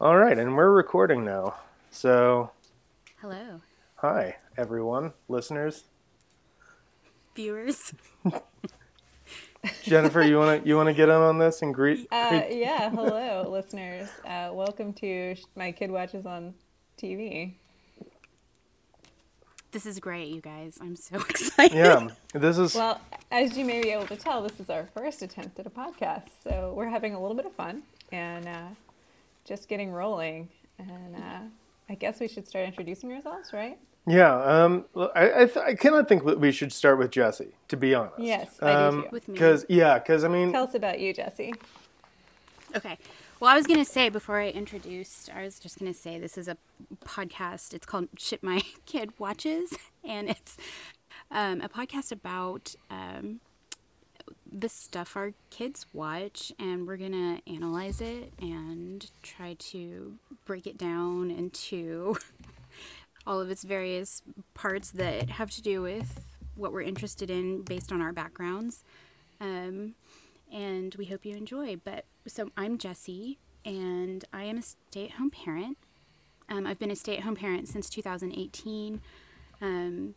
All right, and we're recording now. So, Hello, hi everyone, listeners. viewers. Jennifer, you want to you want to get in on this and greet? Uh, greet- yeah, hello, listeners. Uh, welcome to My Kid Watches on TV. This is great, you guys. I'm so excited. yeah, this is Well, as you may be able to tell, this is our first attempt at a podcast, so we're having a little bit of fun and uh, just getting rolling. And uh, I guess we should start introducing ourselves, right? yeah. Um, I I, th- I kind of think that we should start with Jesse. To be honest. Yes, I do too. With me. Because yeah, because I mean, Tell us about you, Jesse. Okay. Well, I was going to say before I introduced, I was just going to say this is a podcast. It's called Shit My Kid Watches, and it's um, a podcast about um, the stuff our kids watch, and we're going to analyze it and try to break it down into all of its various parts that have to do with what we're interested in based on our backgrounds. Um, and we hope you enjoy. But so I'm Jessie, and I am a stay at home parent. Um, I've been a stay at home parent since 2018. Um,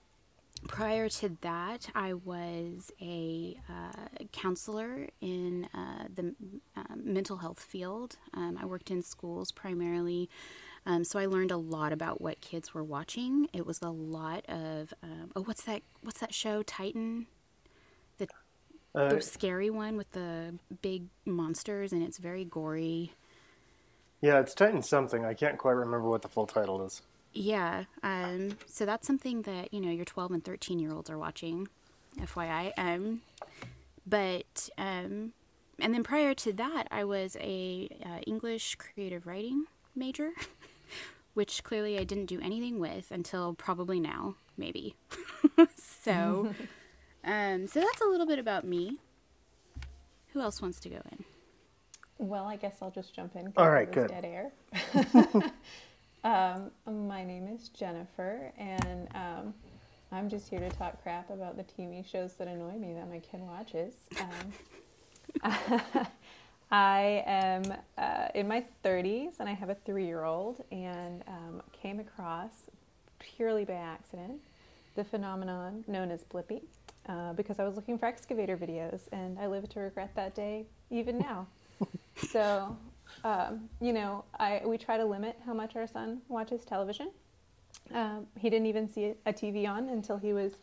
prior to that, I was a uh, counselor in uh, the um, mental health field. Um, I worked in schools primarily. Um, so I learned a lot about what kids were watching. It was a lot of um, oh, what's that? What's that show? Titan uh, the scary one with the big monsters and it's very gory. yeah, it's Titan something. I can't quite remember what the full title is. Yeah, um, so that's something that you know your 12 and 13 year olds are watching, FYI. Um, but um, and then prior to that, I was a uh, English creative writing major, which clearly I didn't do anything with until probably now, maybe. so, um, so that's a little bit about me. Who else wants to go in? Well, I guess I'll just jump in. All right, good. Dead air. Um, my name is Jennifer, and um, I'm just here to talk crap about the TV shows that annoy me that my kid watches. Um, I am uh, in my 30s, and I have a three-year-old, and um, came across purely by accident the phenomenon known as Blippi. Uh, because I was looking for excavator videos, and I live to regret that day even now. So, um, you know, I we try to limit how much our son watches television. Um, he didn't even see a TV on until he was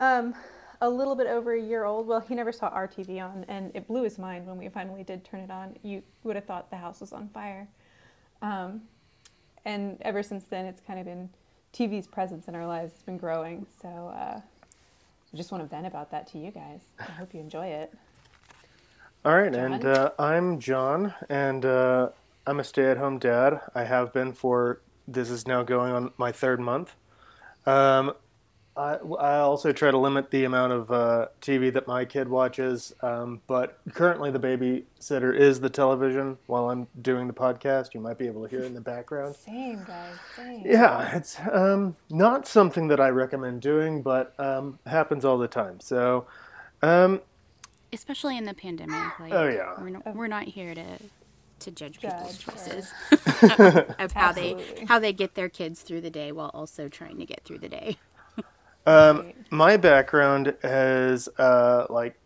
um, a little bit over a year old. Well, he never saw our TV on, and it blew his mind when we finally did turn it on. You would have thought the house was on fire. Um, and ever since then, it's kind of been TV's presence in our lives has been growing. So uh, I just want to vent about that to you guys. I hope you enjoy it. All right, and uh, I'm John, and uh, I'm a stay-at-home dad. I have been for this is now going on my third month. Um, I, I also try to limit the amount of uh, TV that my kid watches, um, but currently the babysitter is the television while I'm doing the podcast. You might be able to hear it in the background. Same, guys. Same. Yeah, it's um, not something that I recommend doing, but um, happens all the time. So, um, especially in the pandemic. Like, Oh, yeah. we're not, we're not here to to judge people's Judge, or- choices of how they how they get their kids through the day while also trying to get through the day. Um, Right. my background is uh, like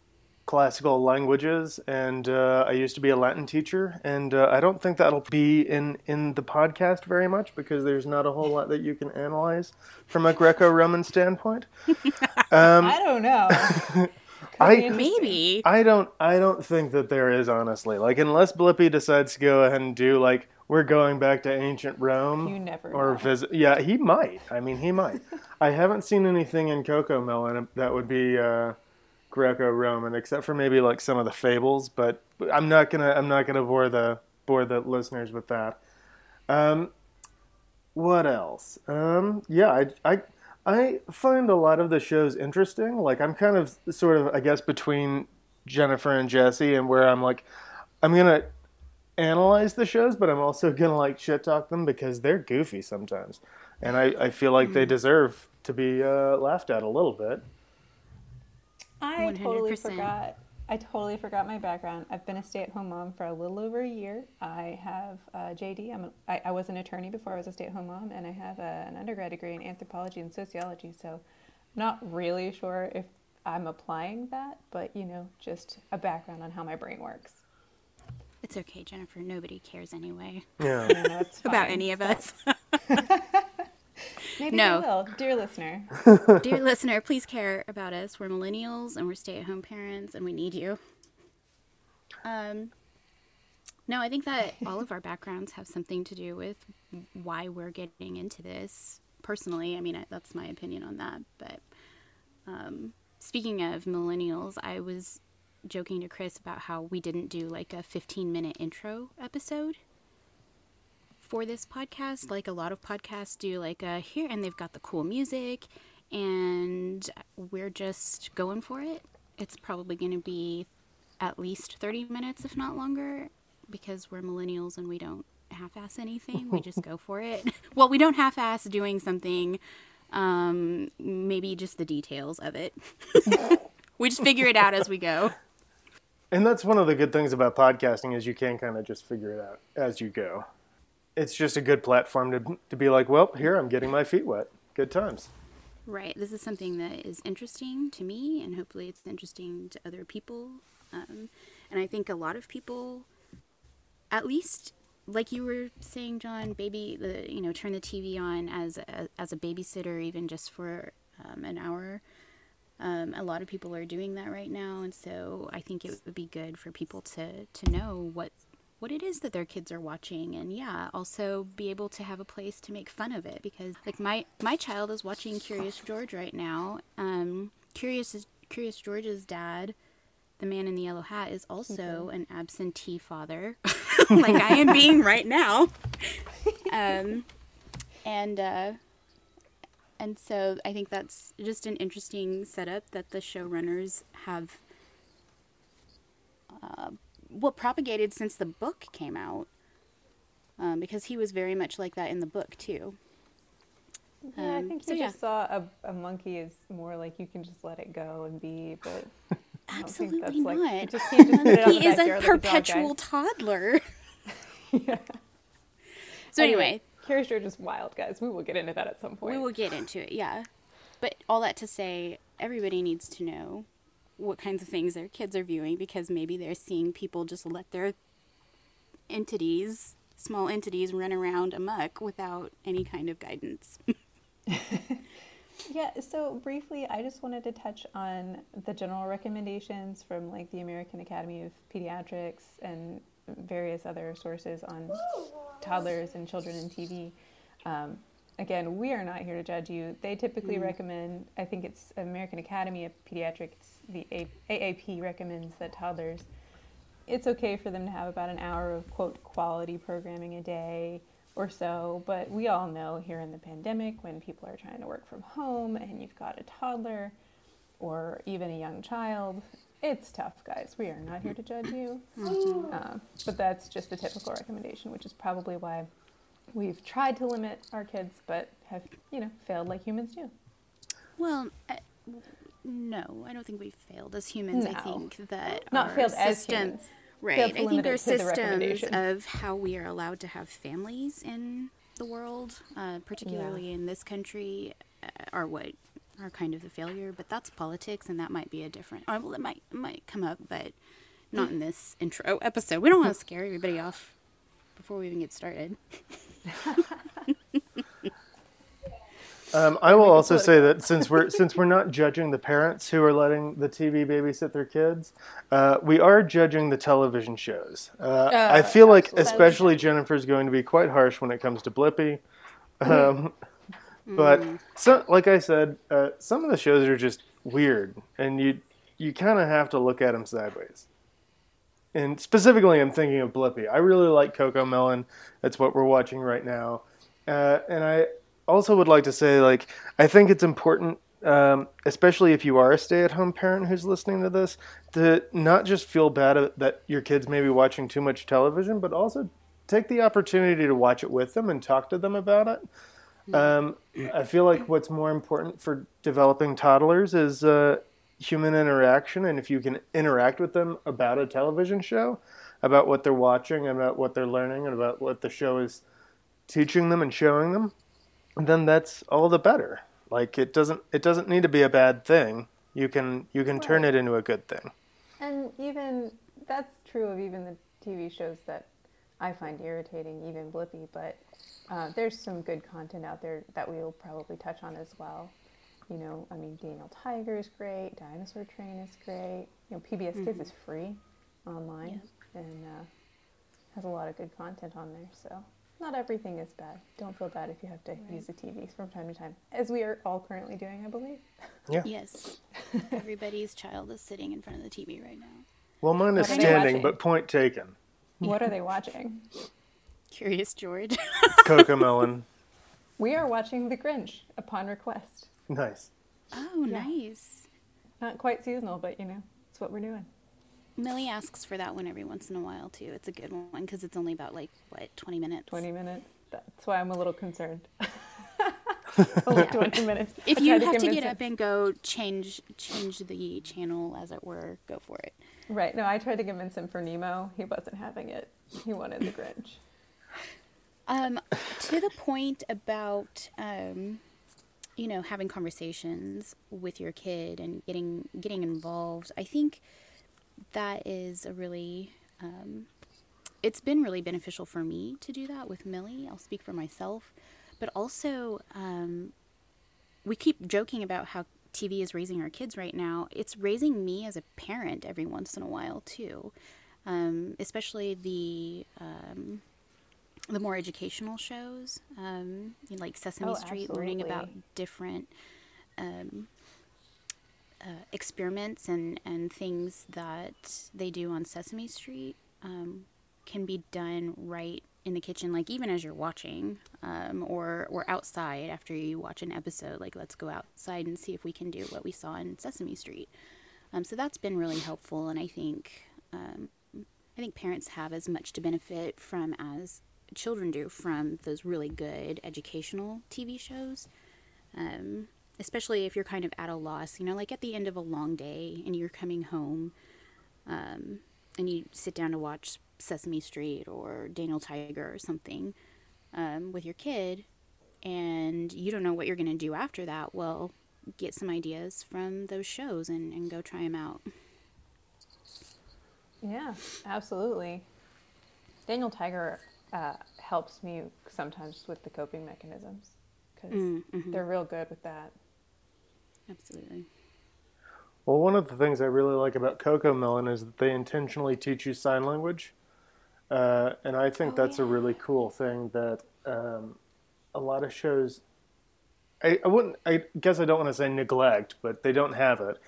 classical languages, and uh, I used to be a Latin teacher. And uh, I don't think that'll be in in the podcast very much because there's not a whole lot that you can analyze from a Greco-Roman standpoint. I don't know. I- Maybe I don't I don't think that there is honestly. Like unless Blippi decides to go ahead and do like we're going back to ancient Rome You never or know. visit yeah, he might. I mean, he might. I haven't seen anything in CoComelon that would be uh Greco-Roman except for maybe like some of the fables, but I'm not going to I'm not to bore the bore the listeners with that. Um what else? Um yeah, I I I find a lot of the shows interesting. Like I'm kind of sort of I guess between Jennifer and Jesse and where I'm like I'm going to analyze the shows, but I'm also going to like shit talk them because they're goofy sometimes. And I, I feel like they deserve to be uh, laughed at a little bit. I totally 100%. forgot I totally forgot my background. I've been a stay-at-home mom for a little over a year. I have uh, JD. I'm a, I, I was an attorney before I was a stay-at-home mom, and I have a, an undergrad degree in anthropology and sociology. So, not really sure if I'm applying that, but you know, just a background on how my brain works. It's okay, Jennifer. Nobody cares anyway Yeah. You know, it's about any of us. Maybe No. they will, dear listener. Dear listener, please care about us. We're millennials and we're stay at home parents and we need you. Um, no, I think that all of our backgrounds have something to do with why we're getting into this. Personally, I mean, I- that's my opinion on that. But um, speaking of millennials, I was joking to Chris about how we didn't do like a 15 minute intro episode for this podcast. Like a lot of podcasts do, like a here, and they've got the cool music, and we're just going for it. It's probably going to be at least 30 minutes, if not longer, because we're millennials and we don't half ass anything. We just go for it. well, we don't half ass doing something, um, maybe just the details of it. we just figure it out as we go. And that's one of the good things about podcasting is you can kind of just figure it out as you go. It's just a good platform to to be like, well, here I'm getting my feet wet. Good times. Right. This is something that is interesting to me, and hopefully it's interesting to other people. Um, and I think a lot of people, at least, like you were saying, John, baby, the you know, turn the TV on as a, as a babysitter, even just for um, an hour. Um, a lot of people are doing that right now, and so I think it would be good for people to to know what what it is that their kids are watching and yeah also be able to have a place to make fun of it because like my my child is watching curious george right now. Um curious is curious george's dad the man in the yellow hat is also an absentee father. Like i am being right now. Um and uh and so i think that's just an interesting setup that the showrunners have uh, well propagated since the book came out um, because he was very much like that in the book too Yeah, I Um, think so you yeah. just saw a, a monkey is more like you can just let it go and be, but absolutely like not just can't just put it out in he is a backyard like perpetual toddler yeah. so anyway Curious George is wild, guys. We will get into that at some point. we will get into it yeah but all that to say everybody needs to know what kinds of things their kids are viewing because maybe they're seeing people just let their entities small entities run around amok without any kind of guidance Yeah, so briefly, I just wanted to touch on the general recommendations from like the American Academy of Pediatrics and various other sources on toddlers and children and TV. Um, again, we are not here to judge you. They typically recommend, I think it's American Academy of Pediatrics, the A- AAP recommends that toddlers, it's okay for them to have about an hour of quote quality programming a day or so. But we all know here in the pandemic, when people are trying to work from home and you've got a toddler or even a young child, it's tough, guys. We are not here to judge you. Um, but that's just a typical recommendation, which is probably why we've tried to limit our kids, but have, you know, failed like humans do. Well, I, no, I don't think we've failed as humans. I think that Not our failed as humans. right? I think limit our it to the systems of how we are allowed to have families in the world, uh, particularly in this country, uh, are what are kind of the failure. But that's politics, and that might be a different. Or, well, it might it might come up, but not in this intro episode. We don't want to scare everybody off before we even get started. Um, I will also say that since we're since we're not judging the parents who are letting the TV babysit their kids, uh, we are judging the television shows. Uh, I feel like, absolutely. especially Jennifer's going to be quite harsh when it comes to Blippi. Um, but so, like I said, uh, some of the shows are just weird, and you you kind of have to look at them sideways. And specifically, I'm thinking of Blippi. I really like CoComelon. That's what we're watching right now. Uh, and I also would like to say, like, I think it's important, um, especially if you are a stay-at-home parent who's listening to this, to not just feel bad that your kids may be watching too much television, but also take the opportunity to watch it with them and talk to them about it. Um, I feel like what's more important for developing toddlers is uh, human interaction and if you can interact with them about a television show, about what they're watching, about what they're learning, and about what the show is teaching them and showing them, then that's all the better. Like it doesn't it doesn't need to be a bad thing. You can you can turn it into a good thing. And even that's true of even the TV shows that I find irritating, even Blippi. But uh, there's some good content out there that we'll probably touch on as well. You know, I mean, Daniel Tiger is great. Dinosaur Train is great. You know, PBS Kids is free online and uh, has a lot of good content on there. So not everything is bad. Don't feel bad if you have to use the TV from time to time, as we are all currently doing, I believe. Yeah. Yes. Everybody's child is sitting in front of the TV right now. Well, mine is What are they standing, but point taken. What are they watching? Curious George. CoComelon. We are watching The Grinch upon request. Nice. oh, Yeah. nice. Not quite seasonal, but you know, it's what we're doing. Millie asks for that one every once in a while too. It's a good one because it's only about like what twenty minutes. 20 minutes. That's why I'm a little concerned. Only 20 minutes. If I you have to convince get him- up and go change change the channel as it were, go for it. Right. No, I tried to convince him for Nemo. He wasn't having it. He wanted The Grinch. Um, to the point about um, you know having conversations with your kid and getting getting involved. I think that is a really um, it's been really beneficial for me to do that with Millie. I'll speak for myself, but also um, we keep joking about how TV is raising our kids right now. It's raising me as a parent every once in a while too, um, especially the um, the more educational shows, um, you know, like Sesame Oh, Street, learning about different um, uh, experiments and, and things that they do on Sesame Street um, can be done right in the kitchen, like even as you're watching, um, or or outside after you watch an episode. Like let's go outside and see if we can do what we saw in Sesame Street. Um, so that's been really helpful, and I think um, I think parents have as much to benefit from as children do from those really good educational TV shows. Um, especially if you're kind of at a loss, you know, like at the end of a long day and you're coming home um, and you sit down to watch Sesame Street or Daniel Tiger or something um, with your kid and you don't know what you're going to do after that. Well, get some ideas from those shows and, and go try them out. Yeah, absolutely. Daniel Tiger uh, helps me sometimes with the coping mechanisms because Mm-hmm. they're real good with that. Absolutely. Well, one of the things I really like about CoComelon is that they intentionally teach you sign language. Uh, and I think Oh, that's a really cool thing that um, a lot of shows, I, I wouldn't, I guess I don't want to say neglect, but they don't have it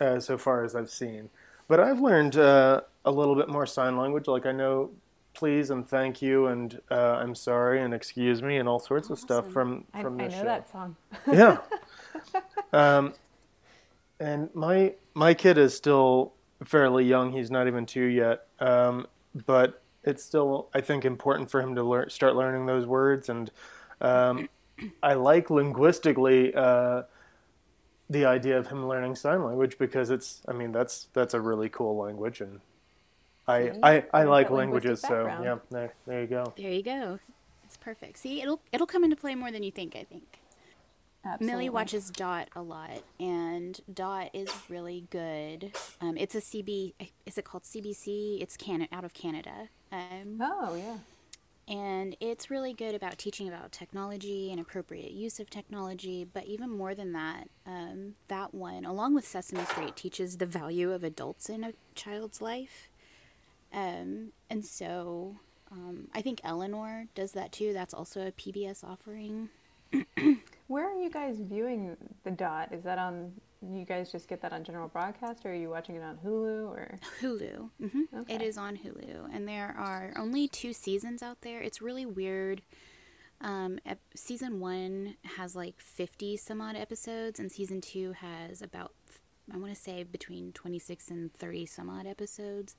uh, so far as I've seen. But I've learned uh, a little bit more sign language. Like I know please and thank you and uh, I'm sorry and excuse me and all sorts of stuff Awesome. from, I, I from know show that song. yeah. Um, and my my kid is still fairly young. He's not even two yet. Um, but it's still, I think, important for him to learn, start learning those words. And um, I like linguistically uh, the idea of him learning sign language because it's, I mean, that's that's a really cool language, and I I, I like languages. So background. yeah, there there you go. There you go. It's perfect. See, it'll it'll come into play more than you think, I think. Absolutely. Millie watches Dot a lot, and Dot is really good. Um, it's a CB. Is it called CBC? It's Can out of Canada, um, Oh yeah. and it's really good about teaching about technology and appropriate use of technology. But even more than that, um, that one, along with Sesame Street, teaches the value of adults in a child's life. Um, and so, um, I think Elinor does that too. That's also a PBS offering. Where are you guys viewing the dot? Is that on? You guys just get that on general broadcast, or are you watching it on Hulu? Or Hulu. hmm Okay. is on Hulu, and there are only two seasons out there. It's really weird. Um, ep- season one has like fifty some odd episodes, and season two has about I want to say between twenty six and thirty some odd episodes.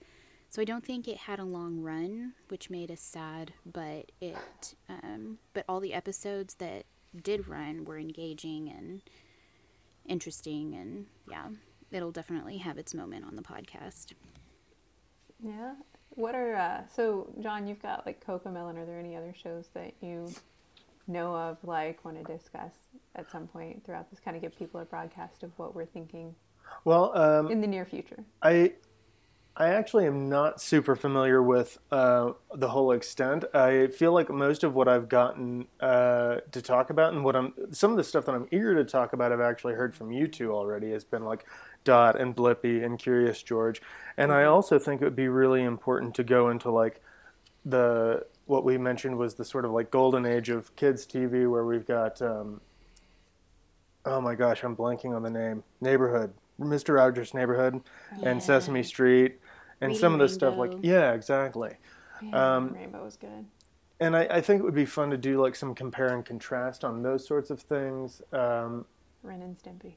So I don't think it had a long run, which made us sad. But it, um, but all the episodes that did run were engaging and interesting, and yeah, it'll definitely have its moment on the podcast. Yeah. What are uh, so John? You've got like CoComelon. Are there any other shows that you know of, like, want to discuss at some point throughout this? Kind of give people a broadcast of what we're thinking Well, um, in the near future. I I actually am not super familiar with uh, the whole extent. I feel like most of what I've gotten uh, to talk about and what I'm some of the stuff that I'm eager to talk about, I've actually heard from you two already. Has been like Dot and Blippy and Curious George, and I also think it would be really important to go into like the what we mentioned was the sort of like golden age of kids TV, where we've got um, oh my gosh, I'm blanking on the name Neighborhood, Mr. Rogers' Neighborhood, and Sesame Street, and some of the stuff like yeah, exactly. Yeah, Um, Rainbow was good. And I, I think it would be fun to do like some compare and contrast on those sorts of things. Um, Ren and Stimpy.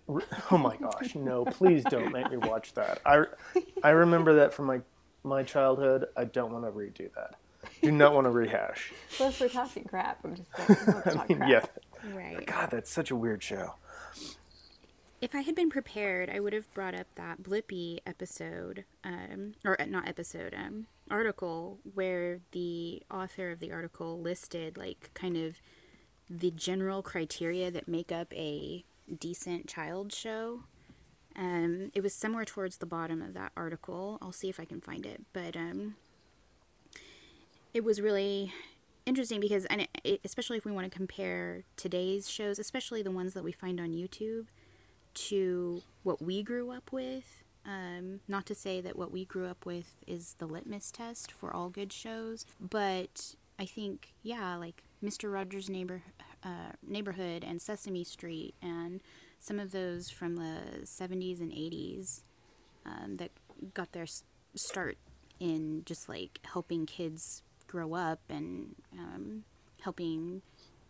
oh my gosh, no! Please don't make me watch that. I, I remember that from my my childhood. I don't want to redo that. Do not want to rehash. If we're talking crap, I'm just saying. I mean, crap. yeah. Right. God, that's such a weird show. If I had been prepared, I would have brought up that Blippi episode, um, or uh, not episode, um, article where the author of the article listed like kind of the general criteria that make up a decent child show. Um, it was somewhere towards the bottom of that article. I'll see if I can find it, but um, it was really interesting because, and it, especially if we want to compare today's shows, especially the ones that we find on YouTube, to what we grew up with. Um, not to say that what we grew up with is the litmus test for all good shows, but I think, yeah, like Mr. Rogers' neighbor, uh, neighborhood and Sesame Street and some of those from the 70s and 80s um, that got their start in just like helping kids grow up and um, helping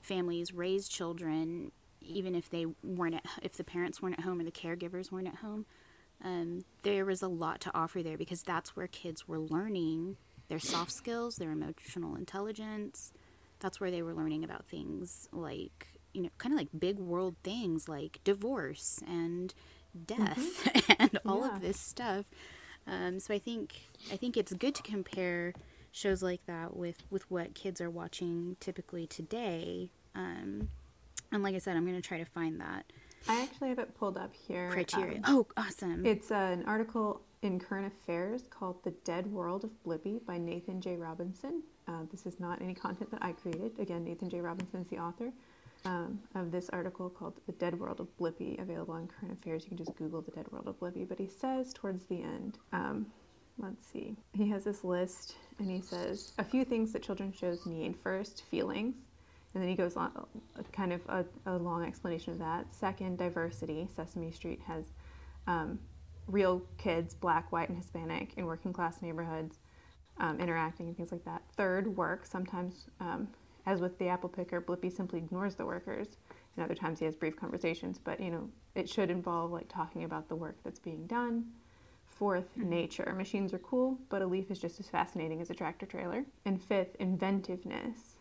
families raise children even if they weren't at, if the parents weren't at home or the caregivers weren't at home um, there was a lot to offer there because that's where kids were learning their soft skills their emotional intelligence that's where they were learning about things like you know kind of like big world things like divorce and death and all Yeah. of this stuff um, so I think I think it's good to compare shows like that with with what kids are watching typically today. Um, and like I said, I'm going to try to find that I actually have it pulled up here. criteria. Um, oh, awesome! It's uh, an article in Current Affairs called The Dead World of Blippi by Nathan J. Robinson. Uh, this is not any content that I created. Again, Nathan J. Robinson is the author um, of this article called The Dead World of Blippi, available on Current Affairs. You can just Google The Dead World of Blippi. But he says towards the end, um, let's see, he has this list and he says a few things that children's shows need. First, feelings. And then he goes on kind of a, a long explanation of that. Second, diversity. Sesame Street has um, real kids, black, white, and Hispanic, in working class neighborhoods, um, interacting and things like that. Third, work. Sometimes, um, as with the apple picker, Blippi simply ignores the workers, and other times he has brief conversations. But you know, it should involve like talking about the work that's being done. Fourth, nature. Machines are cool, but a leaf is just as fascinating as a tractor trailer. And fifth, inventiveness.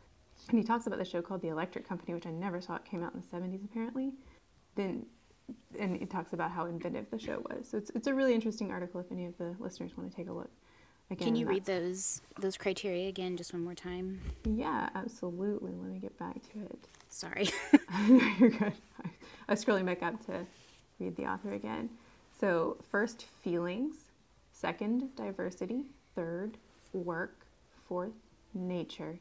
And he talks about the show called The Electric Company, which I never saw. It came out in the 70s, apparently. Then, and it talks about how inventive the show was. So it's, it's a really interesting article if any of the listeners want to take a look. Again, Can you read those those criteria again, just one more time? Yeah, absolutely. Let me get back to it. Sorry. You're good. I was scrolling back up to read the author again. So, first, feelings. Second, diversity. Third, work. Fourth, nature.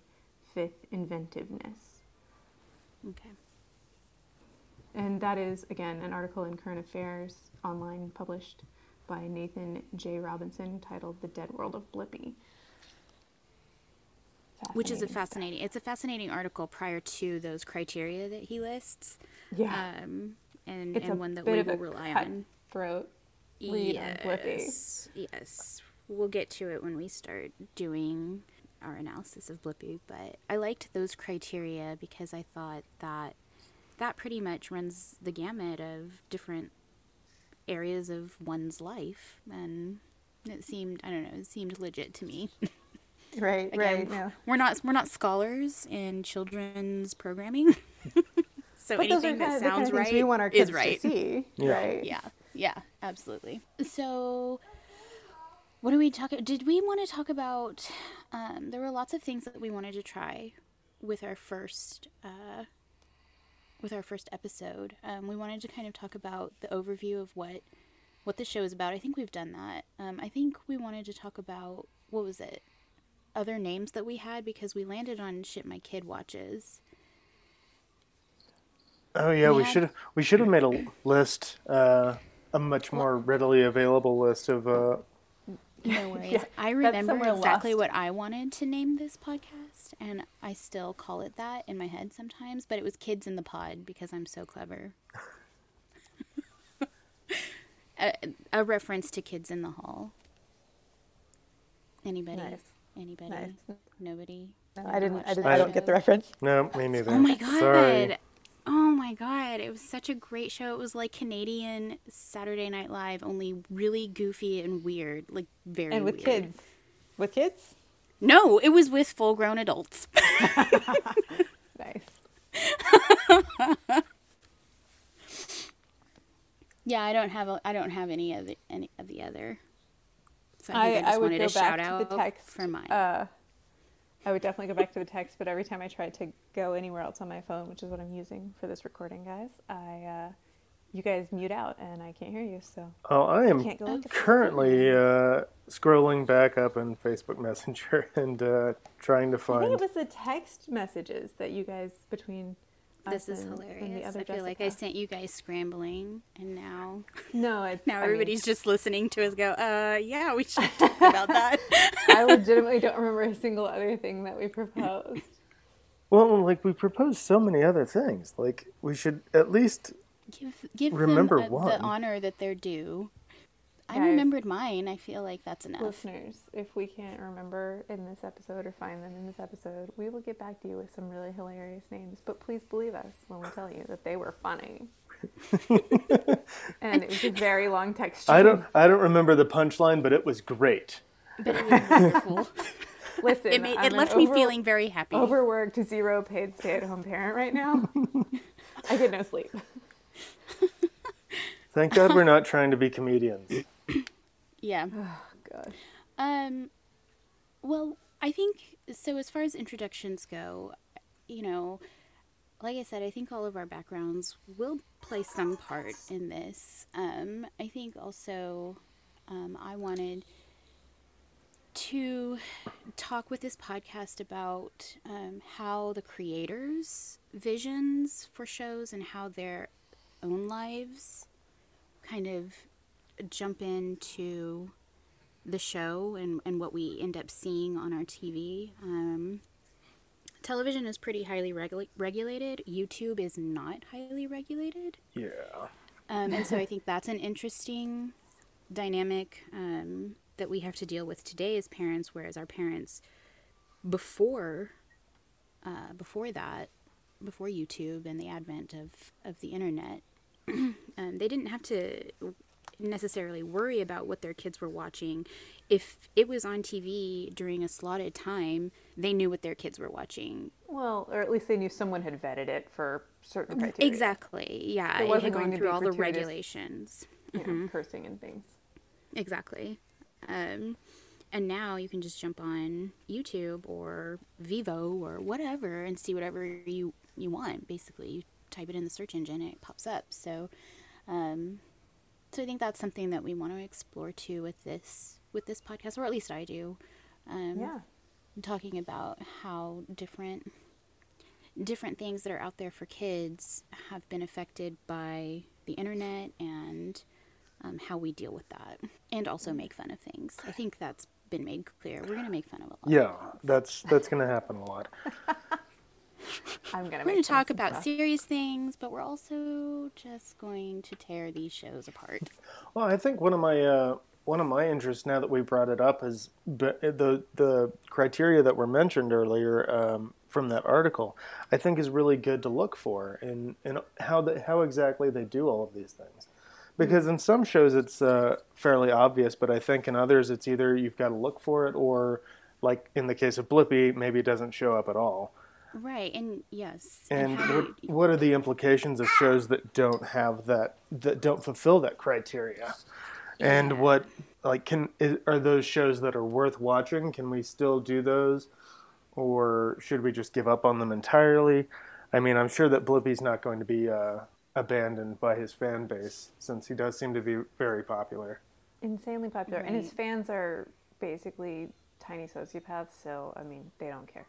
Fifth, inventiveness. okay. And that is, again, an article in Current Affairs online published by Nathan J. Robinson titled The Dead World of Blippi. Which is a Fascinating stuff. It's a fascinating article prior to those criteria that he lists, Yeah. um, and it's and a one that bit we of will a rely on. cutthroat read on Blippi. Yes, yes. We'll get to it when we start doing our analysis of Blippi, but I liked those criteria because I thought that that pretty much runs the gamut of different areas of one's life, and it seemed I don't know, it seemed legit to me. Right, Again, right. No. we're not we're not scholars in children's programming, so But those are anything that the kind sounds of things right we want our kids is right. to see. Yeah. Right. Yeah. Yeah, absolutely. So, what do we talk? Did we want to talk about? Um, there were lots of things that we wanted to try with our first uh, with our first episode. Um, we wanted to kind of talk about the overview of what what the show is about. I think we've done that. Um, I think we wanted to talk about what was it? Other names that we had because we landed on shit my kid watches. Oh yeah, We we had- should we should have made a list, uh, a much more readily available list of. Uh, No worries. Yeah, I remember exactly lost. what I wanted to name this podcast, and I still call it that in my head sometimes, but it was Kids in the Pod because I'm so clever. a, a reference to Kids in the Hall. Anybody? Nice. Anybody? Nice. Nobody? No, I didn't. I didn't. I don't get the reference. no, me neither. Oh my god. Sorry. Oh my god. It was such a great show. It was like Canadian Saturday Night Live, only really goofy and weird. Like very And with weird. kids. With kids. No, it was with full grown adults. Nice. yeah, I don't have a, I don't have any of the any of the other. So I I, I, would wanted go back out to the text. for mine. Uh, I would definitely go back to the text, but every time I try to go anywhere else on my phone, which is what I'm using for this recording, guys, I uh, you guys mute out and I can't hear you. So Oh, I am can't go look currently uh, scrolling back up in Facebook Messenger and uh, trying to find. I think it was the text messages that you guys between. This is and- and hilarious. the other I feel like I sent you guys scrambling, and now No, it's now I mean, everybody's just listening to us go. Uh, yeah, we should talk about that. I legitimately don't remember a single other thing that we proposed. Well, like we proposed so many other things. Like we should at least. give give Remember them one. the honor that they're due. I Guys. remembered mine. I feel like that's enough. Listeners, if we can't remember in this episode or find them in this episode, we will get back to you with some really hilarious names. But please believe us when we tell you that they were funny. and it was a very long text. I don't. I don't remember the punchline, but it was great. But it was wonderful. Listen. it made, it an left me over- feeling very happy. overworked, zero paid stay-at-home parent right now. I get no sleep. Thank God we're not trying to be comedians. Yeah. Oh gosh. Um, well, I think so. As far as introductions go, you know, like I said, I think all of our backgrounds will play some part in this. Um, I think also, um, I wanted to talk with this podcast about um, how the creators' visions for shows and how their own lives kind of jump into the show and, and what we end up seeing on our TV. Um, television is pretty highly regula- regulated. YouTube is not highly regulated. Yeah. Um, and so I think that's an interesting dynamic um, that we have to deal with today as parents, whereas our parents before uh, before that, before YouTube and the advent of, of the internet, um, they didn't have to necessarily worry about what their kids were watching. If it was on TV during a slotted time, they knew what their kids were watching. Well, or at least they knew someone had vetted it for certain criteria. Exactly. Yeah, It it, wasn't had going gone to through be all the regulations. You know, cursing and things. Exactly. Um, and now you can just jump on YouTube or Vivo or whatever and see whatever you you want. Basically, you type it in the search engine and it pops up. So, um, so I think that's something that we want to explore too with this with this podcast, or at least I do. Um, Yeah. talking about how different different things that are out there for kids have been affected by the internet and um, how we deal with that and also make fun of things i think that's been made clear we're going to make fun of a lot Yeah. That's that's gonna happen a lot. I'm gonna. we're going to talk about stuff. serious things but we're also just going to tear these shows apart Well, I think one of my uh, one of my interests now that we brought it up is the the criteria that were mentioned earlier um, from that article. I think is really good to look for in in how the, how exactly they do all of these things. Because in some shows it's uh, fairly obvious, but I think in others it's either you've got to look for it or, like in the case of Blippi, maybe it doesn't show up at all. Right, and yes, And how do what, you- what are the implications of shows that don't have that that don't fulfill that criteria? And what like can is, are those shows that are worth watching? Can we still do those, or should we just give up on them entirely? I mean, I'm sure that Blippi's not going to be uh, abandoned by his fan base since he does seem to be very popular. Insanely popular, and his fans are basically tiny sociopaths. So I mean, they don't care.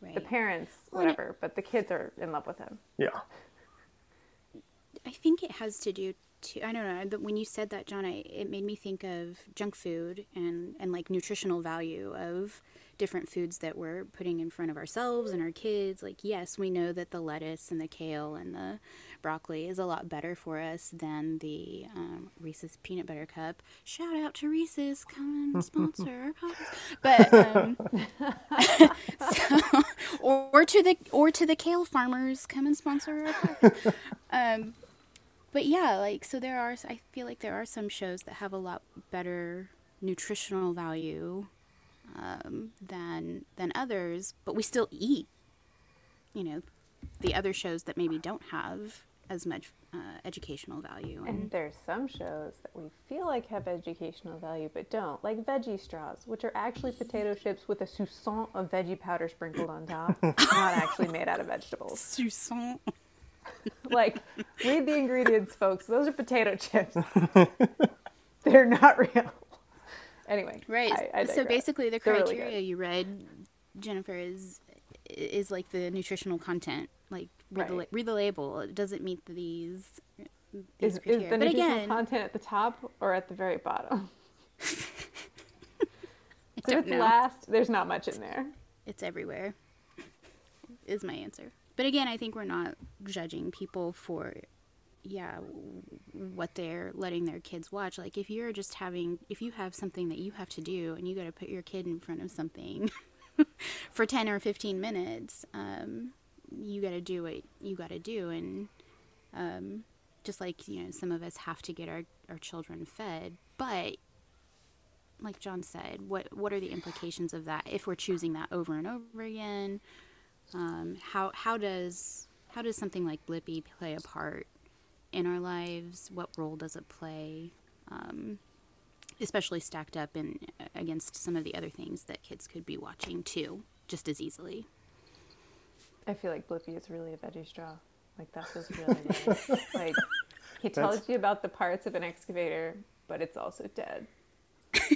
Right. The parents, Well, and it- whatever, but the kids are in love with him. Yeah. I think it has to do to I don't know. But when you said that, John, I, it made me think of junk food and and like nutritional value of different foods that we're putting in front of ourselves and our kids. Like, yes, we know that the lettuce and the kale and the broccoli is a lot better for us than the um, Reese's peanut butter cup. Shout out to Reese's, come and sponsor our podcast. But um, so, or, to the or to the kale farmers, come and sponsor our podcast. Um, but yeah, like so there are I feel like there are some shows that have a lot better nutritional value um, than than others, but we still eat. You know, the other shows that maybe don't have as much uh, educational value. And And there's some shows that we feel like have educational value but don't, like veggie straws, which are actually potato chips with a soupçon of veggie powder sprinkled on top, not actually made out of vegetables. Susan. Like, read the ingredients, folks. Those are potato chips. They're not real. Anyway, Right. I, I so basically, the They're really criteria you read, Jennifer, is is like the nutritional content. Like read, the, read the label. It doesn't meet these. these Is, is the but nutritional again, content at the top or at the very bottom? If it's know. last, there's not much in there. It's everywhere. Is my answer. But again, I think we're not judging people for, yeah, what they're letting their kids watch. Like if you're just having, if you have something that you have to do and you got to put your kid in front of something for 10 or 15 minutes, um, you got to do what you got to do. And um, just like, you know, some of us have to get our, our children fed. But like John said, what what are the implications of that if we're choosing that over and over again? Um, how how does how does something like Blippi play a part in our lives? What role does it play? Um, especially stacked up in against some of the other things that kids could be watching too, just as easily. I feel like Blippi is really a veggie straw. Like that's his real name. like he tells That's- you about the parts of an excavator, but it's also dead.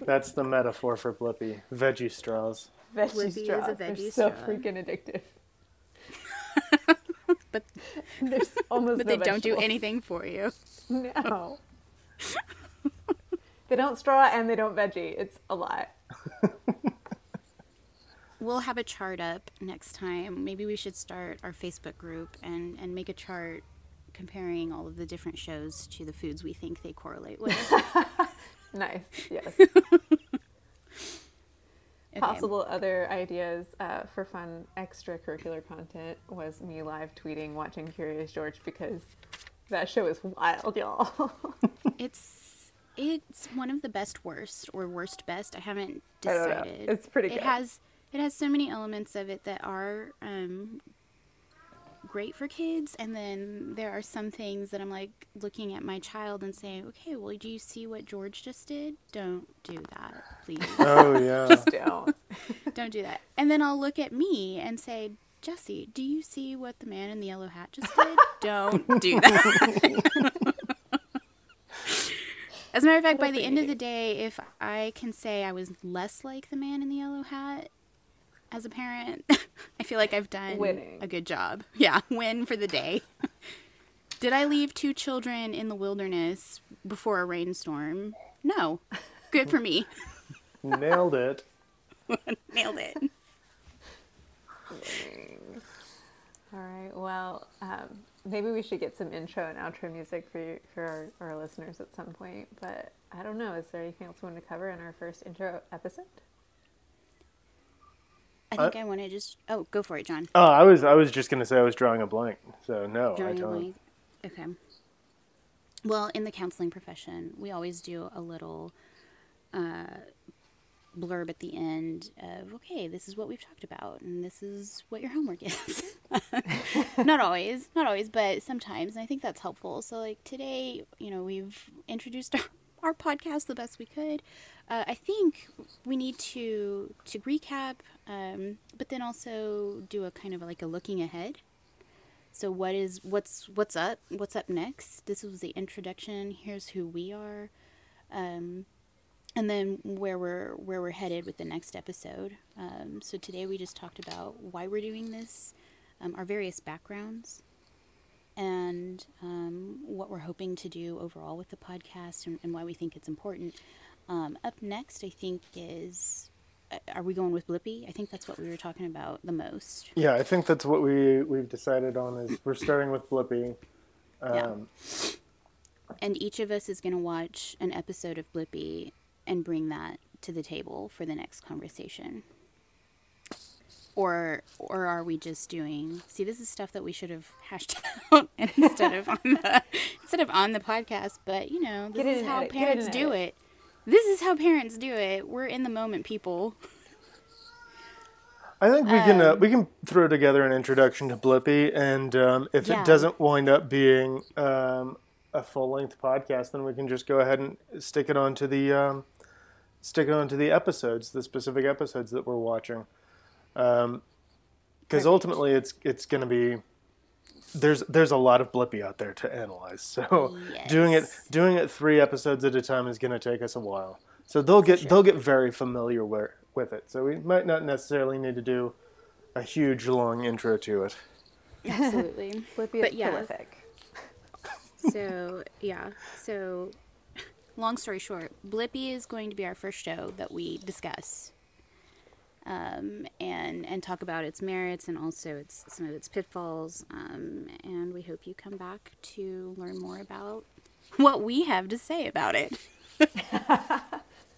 That's the metaphor for Blippi. Veggie straws. Veggie Blippi is a straws. They're veggie so straw. freaking addictive. But There's almost but no they don't do anything for you. No. they don't straw and they don't veggie. It's a lot. We'll have a chart up next time. Maybe we should start our Facebook group and, and make a chart comparing all of the different shows to the foods we think they correlate with. Nice. Yes. Okay. Possible other ideas uh, for fun extracurricular content was me live tweeting watching Curious George because that show is wild, y'all. It's it's one of the best worst or worst best. I haven't I decided. It's pretty It good. has it has so many elements of it that are um, great for kids, and then there are some things that I'm like looking at my child and saying, okay, well, do you see what George just did? Don't do that, please. Oh yeah. Just don't. Don't do that. And then I'll look at me and say, Jesse, do you see what the man in the yellow hat just did? Don't do that. As a matter of fact, by the end of the day, if I can say I was less like the man in the yellow hat as a parent, I feel like I've done Winning. a good job. Yeah, win for the day. Did I leave two children in the wilderness before a rainstorm? No. Good for me. Nailed it. Nailed it. All right. Well, um, maybe we should get some intro and outro music for you, for our, our listeners at some point. But I don't know. Is there anything else we want to cover in our first intro episode? I think I want to just. Oh, go for it, John. Oh, I was I was just gonna say I was drawing a blank. So no, I Drawing a don't. blank. Okay. Well, in the counseling profession, we always do a little uh, blurb at the end of okay, this is what we've talked about, and this is what your homework is. not always, not always, but sometimes, and I think that's helpful. So like today, you know, we've introduced our, our podcast the best we could. Uh, I think we need to to recap, um, but then also do a kind of like a looking ahead. So what is what's what's up? What's up next? This was the introduction. Here's who we are, um, and then where we're where we're headed with the next episode. Um, so today we just talked about why we're doing this, um, our various backgrounds, and um, what we're hoping to do overall with the podcast, and, and why we think it's important. Um, up next, I think, is uh, are we going with Blippi? I think that's what we were talking about the most. Yeah, I think that's what we we've decided on is we're starting with Blippi. Um, Yeah. And each of us is going to watch an episode of Blippi and bring that to the table for the next conversation. Or or are we just doing See, this is stuff that we should have hashed out instead of on the instead of on the podcast, but you know, this Get it is how edit, it parents in do it. This is how parents do it. We're in the moment, people. I think we can uh, Um, we can throw together an introduction to Blippi, and um, if Yeah. it doesn't wind up being um, a full length podcast, then we can just go ahead and stick it onto the um, stick it onto the episodes, the specific episodes that we're watching, because ultimately it's it's going to be there's there's a lot of Blippi out there to analyze. So doing it doing it three episodes at a time is going to take us a while. So they'll get sure. they'll get very familiar with, with it. So we might not necessarily need to do a huge long intro to it. Absolutely. Blippi But is yeah. prolific. so yeah so long story short Blippi is going to be our first show that we discuss um, and and talk about its merits and also its some of its pitfalls. Um, and we hope you come back to learn more about what we have to say about it